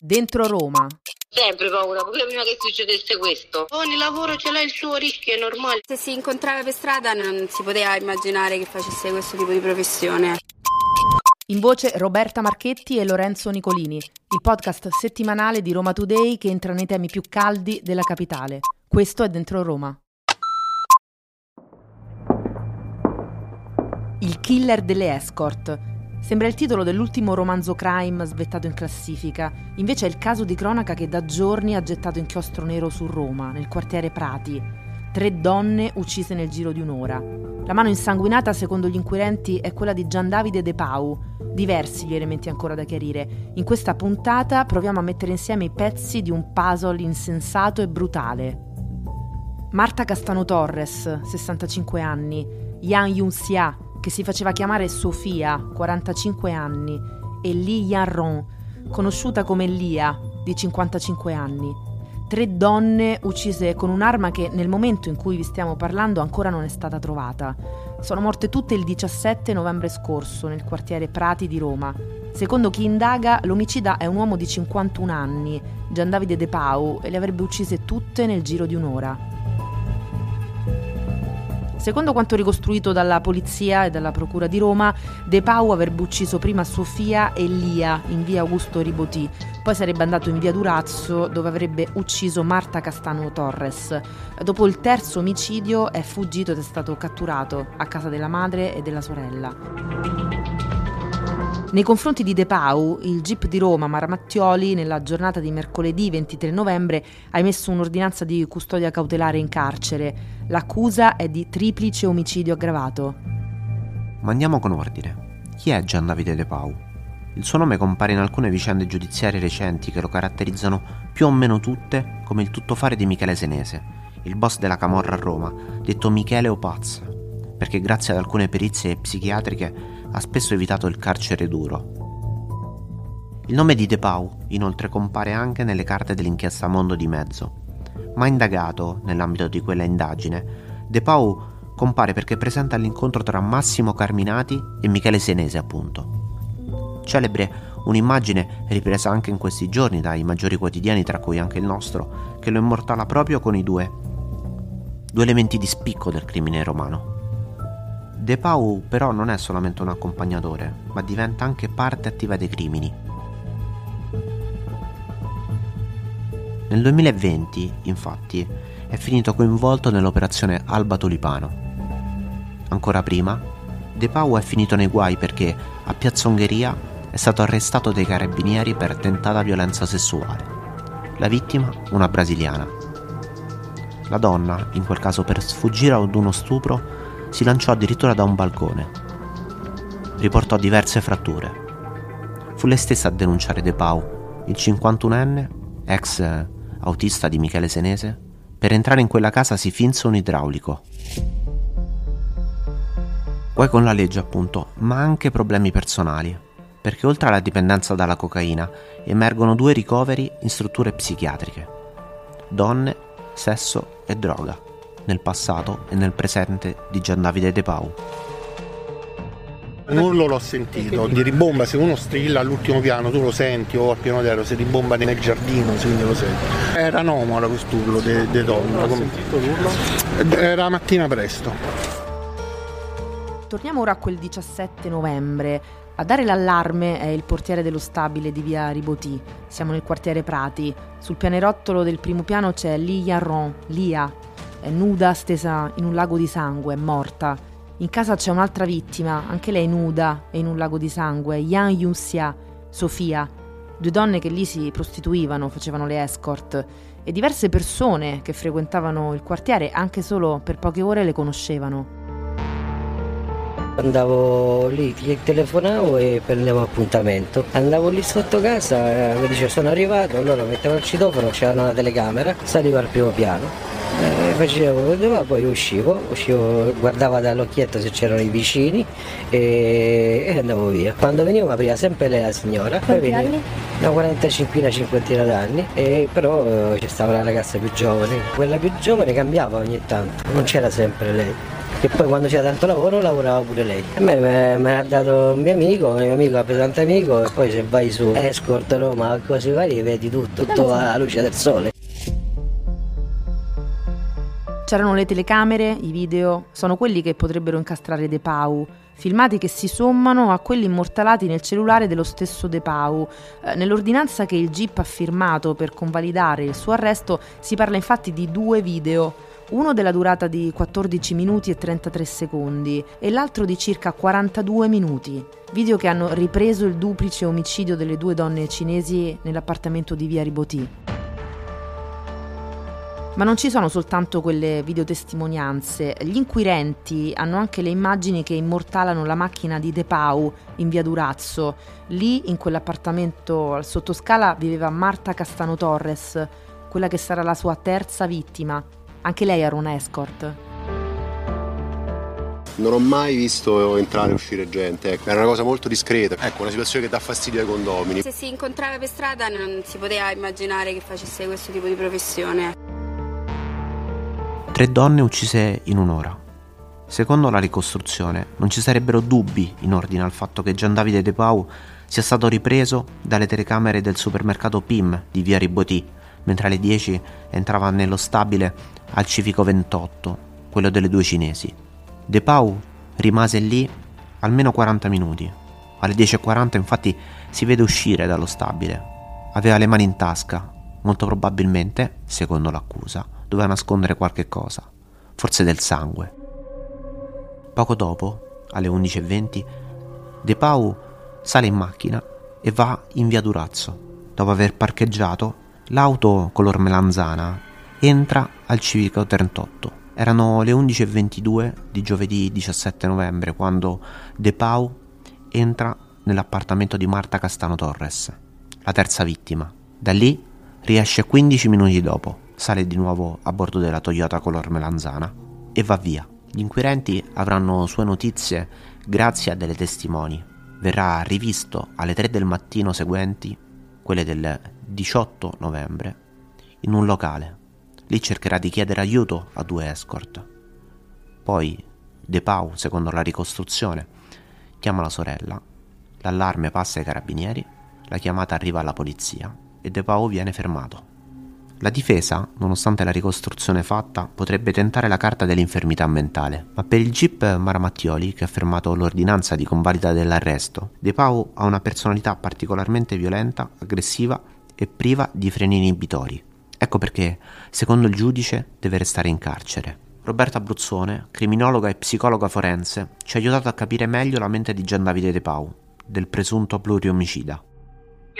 Dentro Roma. Sempre paura, pure prima che succedesse questo. Ogni lavoro ce l'ha il suo rischio, è normale. Se si incontrava per strada non si poteva immaginare che facesse questo tipo di professione. In voce Roberta Marchetti e Lorenzo Nicolini, il podcast settimanale di Roma Today che entra nei temi più caldi della capitale. Questo è Dentro Roma. Il killer delle escort. Sembra il titolo dell'ultimo romanzo crime svettato in classifica, invece è il caso di cronaca che da giorni ha gettato inchiostro nero su Roma, nel quartiere Prati. Tre donne uccise nel giro di un'ora. La mano insanguinata, secondo gli inquirenti, è quella di Gian Davide De Pau. Diversi gli elementi ancora da chiarire. In questa puntata proviamo a mettere insieme i pezzi di un puzzle insensato e brutale. Marta Castano Torres, 65 anni, Yang Yun-sia, che si faceva chiamare Sofia, 45 anni, e Li Yanron, conosciuta come Lia, di 55 anni. Tre donne uccise con un'arma che nel momento in cui vi stiamo parlando ancora non è stata trovata. Sono morte tutte il 17 novembre scorso nel quartiere Prati di Roma. Secondo chi indaga, l'omicida è un uomo di 51 anni, Gian Davide De Pau, e le avrebbe uccise tutte nel giro di un'ora. Secondo quanto ricostruito dalla polizia e dalla procura di Roma, De Pau avrebbe ucciso prima Sofia e Lia in via Augusto Riboti, poi sarebbe andato in via Durazzo dove avrebbe ucciso Marta Castano Torres. Dopo il terzo omicidio è fuggito ed è stato catturato a casa della madre e della sorella. Nei confronti di De Pau, il GIP di Roma Maramattioli, nella giornata di mercoledì 23 novembre, ha emesso un'ordinanza di custodia cautelare in carcere. L'accusa è di triplice omicidio aggravato. Ma andiamo con ordine. Chi è Gian Davide De Pau? Il suo nome compare in alcune vicende giudiziarie recenti che lo caratterizzano più o meno tutte come il tuttofare di Michele Senese, il boss della Camorra a Roma, detto Michele Opaz, perché grazie ad alcune perizie psichiatriche ha spesso evitato il carcere duro. Il nome di De Pau inoltre compare anche nelle carte dell'inchiesta Mondo di Mezzo, ma indagato nell'ambito di quella indagine, De Pau compare perché presenta l'incontro tra Massimo Carminati e Michele Senese, appunto. Celebre un'immagine ripresa anche in questi giorni dai maggiori quotidiani, tra cui anche il nostro, che lo immortala proprio con i due, due elementi di spicco del crimine romano. De Pau però non è solamente un accompagnatore, ma diventa anche parte attiva dei crimini. Nel 2020, infatti, è finito coinvolto nell'operazione Alba Tulipano. Ancora prima, De Pau è finito nei guai perché a Piazza Ungheria è stato arrestato dai carabinieri per tentata violenza sessuale. La vittima, una brasiliana. La donna, in quel caso per sfuggire ad uno stupro, si lanciò addirittura da un balcone. Riportò diverse fratture. Fu lei stessa a denunciare De Pau, il 51enne, ex autista di Michele Senese, per entrare in quella casa si finse un idraulico. Poi con la legge appunto, ma anche problemi personali, perché oltre alla dipendenza dalla cocaina emergono due ricoveri in strutture psichiatriche. Donne, sesso e droga nel passato e nel presente di Gian Davide De Pau. Un urlo l'ho sentito, di ribomba, se uno strilla all'ultimo piano tu lo senti o al piano terra, se ribomba nel giardino, quindi lo senti. Era anomala quest'urlo di de donna. Ho sentito l'urlo? Era mattina presto. Torniamo ora a quel 17 novembre. A dare l'allarme è il portiere dello stabile di via Riboti. Siamo nel quartiere Prati. Sul pianerottolo del primo piano c'è Lia Ron, Lia, è nuda, stesa in un lago di sangue, è morta. In casa c'è un'altra vittima, anche lei nuda e in un lago di sangue, Yang Yun-sia, Sofia, due donne che lì si prostituivano, facevano le escort e diverse persone che frequentavano il quartiere anche solo per poche ore le conoscevano. Andavo lì, telefonavo e prendevo appuntamento. Andavo lì sotto casa, mi dice sono arrivato, allora mettevo il citofono, c'era una telecamera, salivo al primo piano eh, facevo, poi uscivo, uscivo, guardavo dall'occhietto se c'erano i vicini e, e andavo via. Quando venivo mi apriva sempre lei la signora. Quanti anni? Una 45 cinquantina d'anni, e però eh, c'è stata una ragazza più giovane. Quella più giovane cambiava ogni tanto, non c'era sempre lei. E poi quando c'era tanto lavoro lavorava pure lei. A me me, l'ha dato un mio amico, un mio amico ha preso tanto amico e poi se vai su Escort Roma, cose varie, vedi tutto, tutto alla luce del sole. C'erano le telecamere, i video, sono quelli che potrebbero incastrare De Pau, filmati che si sommano a quelli immortalati nel cellulare dello stesso De Pau. Eh, nell'ordinanza che il GIP ha firmato per convalidare il suo arresto si parla infatti di due video, uno della durata di 14 minuti e 33 secondi e l'altro di circa 42 minuti. Video che hanno ripreso il duplice omicidio delle due donne cinesi nell'appartamento di via Riboti. Ma non ci sono soltanto quelle videotestimonianze, gli inquirenti hanno anche le immagini che immortalano la macchina di De Pau in via Durazzo. Lì, in quell'appartamento al sottoscala, viveva Marta Castano Torres, quella che sarà la sua terza vittima. Anche lei era un escort. Non ho mai visto entrare e uscire gente, ecco. era una cosa molto discreta, ecco, una situazione che dà fastidio ai condomini. Se si incontrava per strada non si poteva immaginare che facesse questo tipo di professione. Tre donne uccise in un'ora. Secondo la ricostruzione, non ci sarebbero dubbi in ordine al fatto che Gian Davide De Pau sia stato ripreso dalle telecamere del supermercato PIM di via Ribotì, mentre alle 10 entrava nello stabile al civico 28, quello delle due cinesi. De Pau rimase lì almeno 40 minuti. Alle 10.40 infatti si vede uscire dallo stabile. Aveva le mani in tasca, molto probabilmente, secondo l'accusa, doveva nascondere qualche cosa, forse del sangue. Poco dopo, alle 11.20, De Pau sale in macchina e va in via Durazzo. Dopo aver parcheggiato, l'auto color melanzana entra al civico 38. Erano le 11.22 di giovedì 17 novembre quando De Pau entra nell'appartamento di Marta Castano Torres, la terza vittima. Da lì riesce 15 minuti dopo sale di nuovo a bordo della Toyota color melanzana e va via. Gli inquirenti avranno sue notizie grazie a delle testimoni. Verrà rivisto alle 3 del mattino seguenti, quelle del 18 novembre, in un locale. Lì cercherà di chiedere aiuto a due escort. Poi De Pau, secondo la ricostruzione, chiama la sorella, l'allarme passa ai carabinieri, la chiamata arriva alla polizia e De Pau viene fermato. La difesa, nonostante la ricostruzione fatta, potrebbe tentare la carta dell'infermità mentale, ma per il GIP Maramattioli, che ha fermato l'ordinanza di convalida dell'arresto, De Pau ha una personalità particolarmente violenta, aggressiva e priva di freni inibitori. Ecco perché, secondo il giudice, deve restare in carcere. Roberta Abruzzone, criminologa e psicologa forense, ci ha aiutato a capire meglio la mente di Gian Davide De Pau, del presunto pluriomicida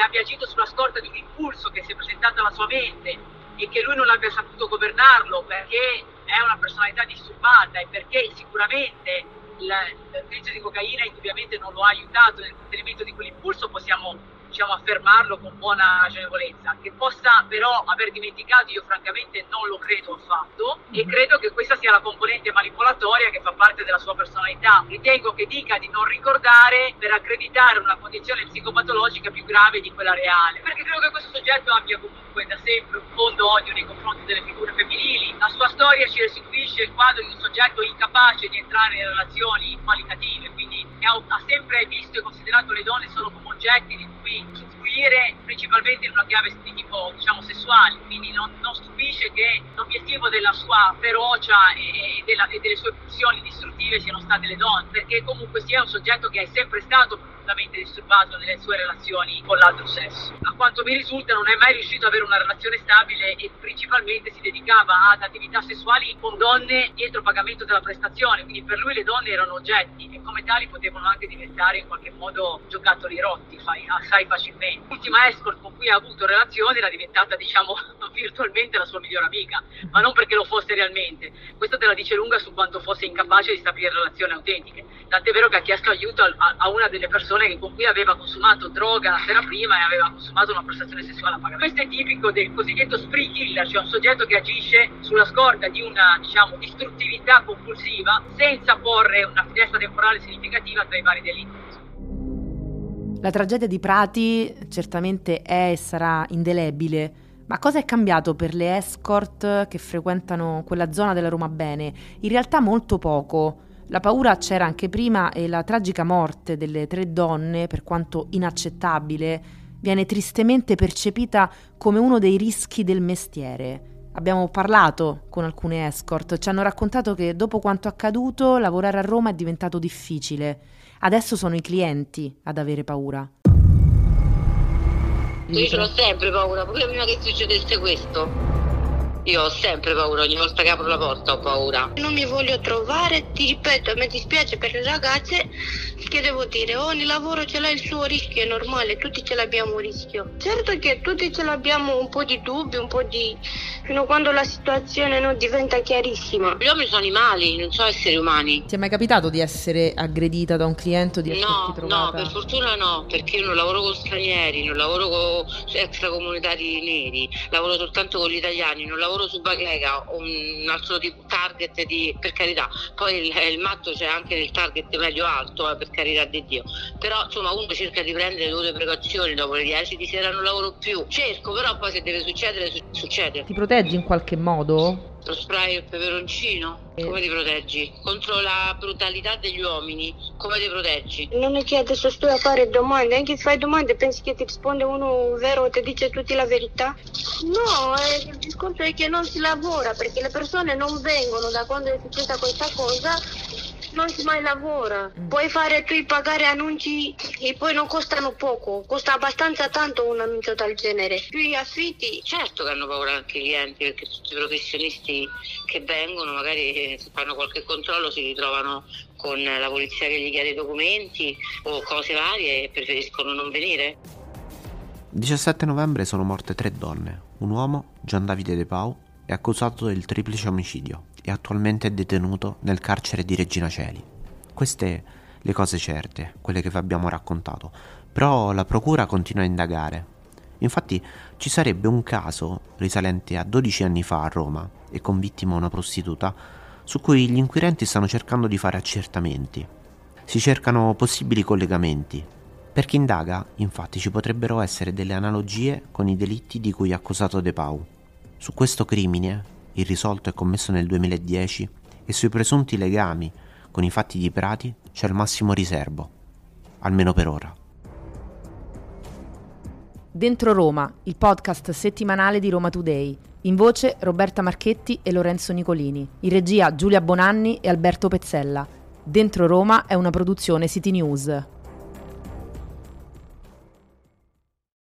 abbia agito sulla scorta di un impulso che si è presentato alla sua mente e che lui non abbia saputo governarlo perché è una personalità disturbata e perché sicuramente l'utilizzo di cocaina indubbiamente non lo ha aiutato nel contenimento di quell'impulso, possiamo diciamo, affermarlo con buona ragionevolezza. Che possa però aver dimenticato, io francamente non lo credo affatto e mhm. credo che questa sia la componente manipolatoria che fa parte della sua personalità. Ritengo che dica di non ricordare per accreditare una condizione psicopatologica più grave di quella reale, perché credo che questo soggetto abbia comunque da sempre un fondo odio nei confronti delle figure femminili. La sua storia ci restituisce il quadro di un soggetto incapace di entrare in relazioni qualitative, quindi ha sempre visto e considerato le donne solo come oggetti di cui influire principalmente in una chiave di tipo diciamo sessuale, quindi non, non stupisce che l'obiettivo della sua ferocia e, e, della, e, delle sue pulsioni distruttive siano state le donne, perché comunque sia un soggetto che è sempre stato profondamente disturbato nelle sue relazioni con l'altro sesso. A quanto mi risulta non è mai riuscito ad avere una relazione stabile e principalmente si dedicava ad attività sessuali con donne dietro pagamento della prestazione, quindi per lui le donne erano oggetti e come tali potevano anche diventare in qualche modo giocattoli rotti assai facilmente. L'ultima escort con cui ha avuto relazioni era diventata diciamo virtualmente la sua migliore amica, ma non perché lo fosse realmente. Questo te la dice lunga su quanto fosse incapace di stabilire relazioni autentiche. Tant'è vero che ha chiesto aiuto a, a una delle persone con cui aveva consumato droga la sera prima e aveva consumato una prestazione sessuale a pagamento. Questo è tipico del cosiddetto spree killer, cioè un soggetto che agisce sulla scorta di una diciamo, distruttività compulsiva senza porre una finestra temporale significativa tra i vari delitti. La tragedia di Prati certamente è e sarà indelebile Ma cosa è cambiato per le escort che frequentano quella zona della Roma Bene? In realtà molto poco. La paura c'era anche prima e la tragica morte delle tre donne, per quanto inaccettabile, viene tristemente percepita come uno dei rischi del mestiere. Abbiamo parlato con alcune escort, ci hanno raccontato che dopo quanto accaduto lavorare a Roma è diventato difficile. Adesso sono i clienti ad avere paura. Io ce l'ho sempre paura, pure prima che succedesse questo. Io ho sempre paura, ogni volta che apro la porta ho paura. Non mi voglio trovare, ti ripeto, a me dispiace per le ragazze, che devo dire, ogni lavoro ce l'ha il suo rischio, è normale, tutti ce l'abbiamo un rischio. Certo che tutti ce l'abbiamo un po' di dubbi, un po' di... fino a quando la situazione non diventa chiarissima. Gli uomini sono animali, non sono esseri umani. Ti è mai capitato di essere aggredita da un cliente o di No, no, per fortuna no, perché io non lavoro con stranieri, non lavoro con extracomunitari neri, lavoro soltanto con gli italiani, non lavoro su bacheca, un altro tipo target di, per carità, poi il, il matto c'è anche nel target medio alto, eh, per carità di Dio, però insomma uno cerca di prendere le dovute precauzioni, dopo le 10 di sera non lavoro più, cerco, però poi se deve succedere, su- succede. Ti proteggi in qualche modo? Lo spray e il peperoncino, come ti proteggi? Contro la brutalità degli uomini, come ti proteggi? Non è che adesso sto a fare domande, anche se fai domande pensi che ti risponde uno vero e ti dice tutti la verità? No, eh, il discorso è che non si lavora perché le persone non vengono da quando è successa questa cosa, non si mai lavora. Puoi fare tu pagare annunci e poi non costano poco, costa abbastanza tanto un annuncio del genere. Più gli affitti, Certo che hanno paura anche i clienti perché tutti i professionisti che vengono magari eh, se fanno qualche controllo si ritrovano con la polizia che gli chiede i documenti o cose varie e preferiscono non venire. Il 17 novembre sono morte tre donne. Un uomo, Gian Davide De Pau, è accusato del triplice omicidio e attualmente è detenuto nel carcere di Regina Celi. Queste le cose certe, quelle che vi abbiamo raccontato, però la procura continua a indagare. Infatti ci sarebbe un caso risalente a 12 anni fa a Roma e con vittima una prostituta su cui gli inquirenti stanno cercando di fare accertamenti. Si cercano possibili collegamenti. Per chi indaga, infatti, ci potrebbero essere delle analogie con i delitti di cui è accusato De Pau. Su questo crimine, irrisolto e commesso nel 2010, e sui presunti legami con i fatti di Prati c'è il massimo riservo, almeno per ora. Dentro Roma, il podcast settimanale di Roma Today. In voce Roberta Marchetti e Lorenzo Nicolini. In regia Giulia Bonanni e Alberto Pezzella. Dentro Roma è una produzione City News.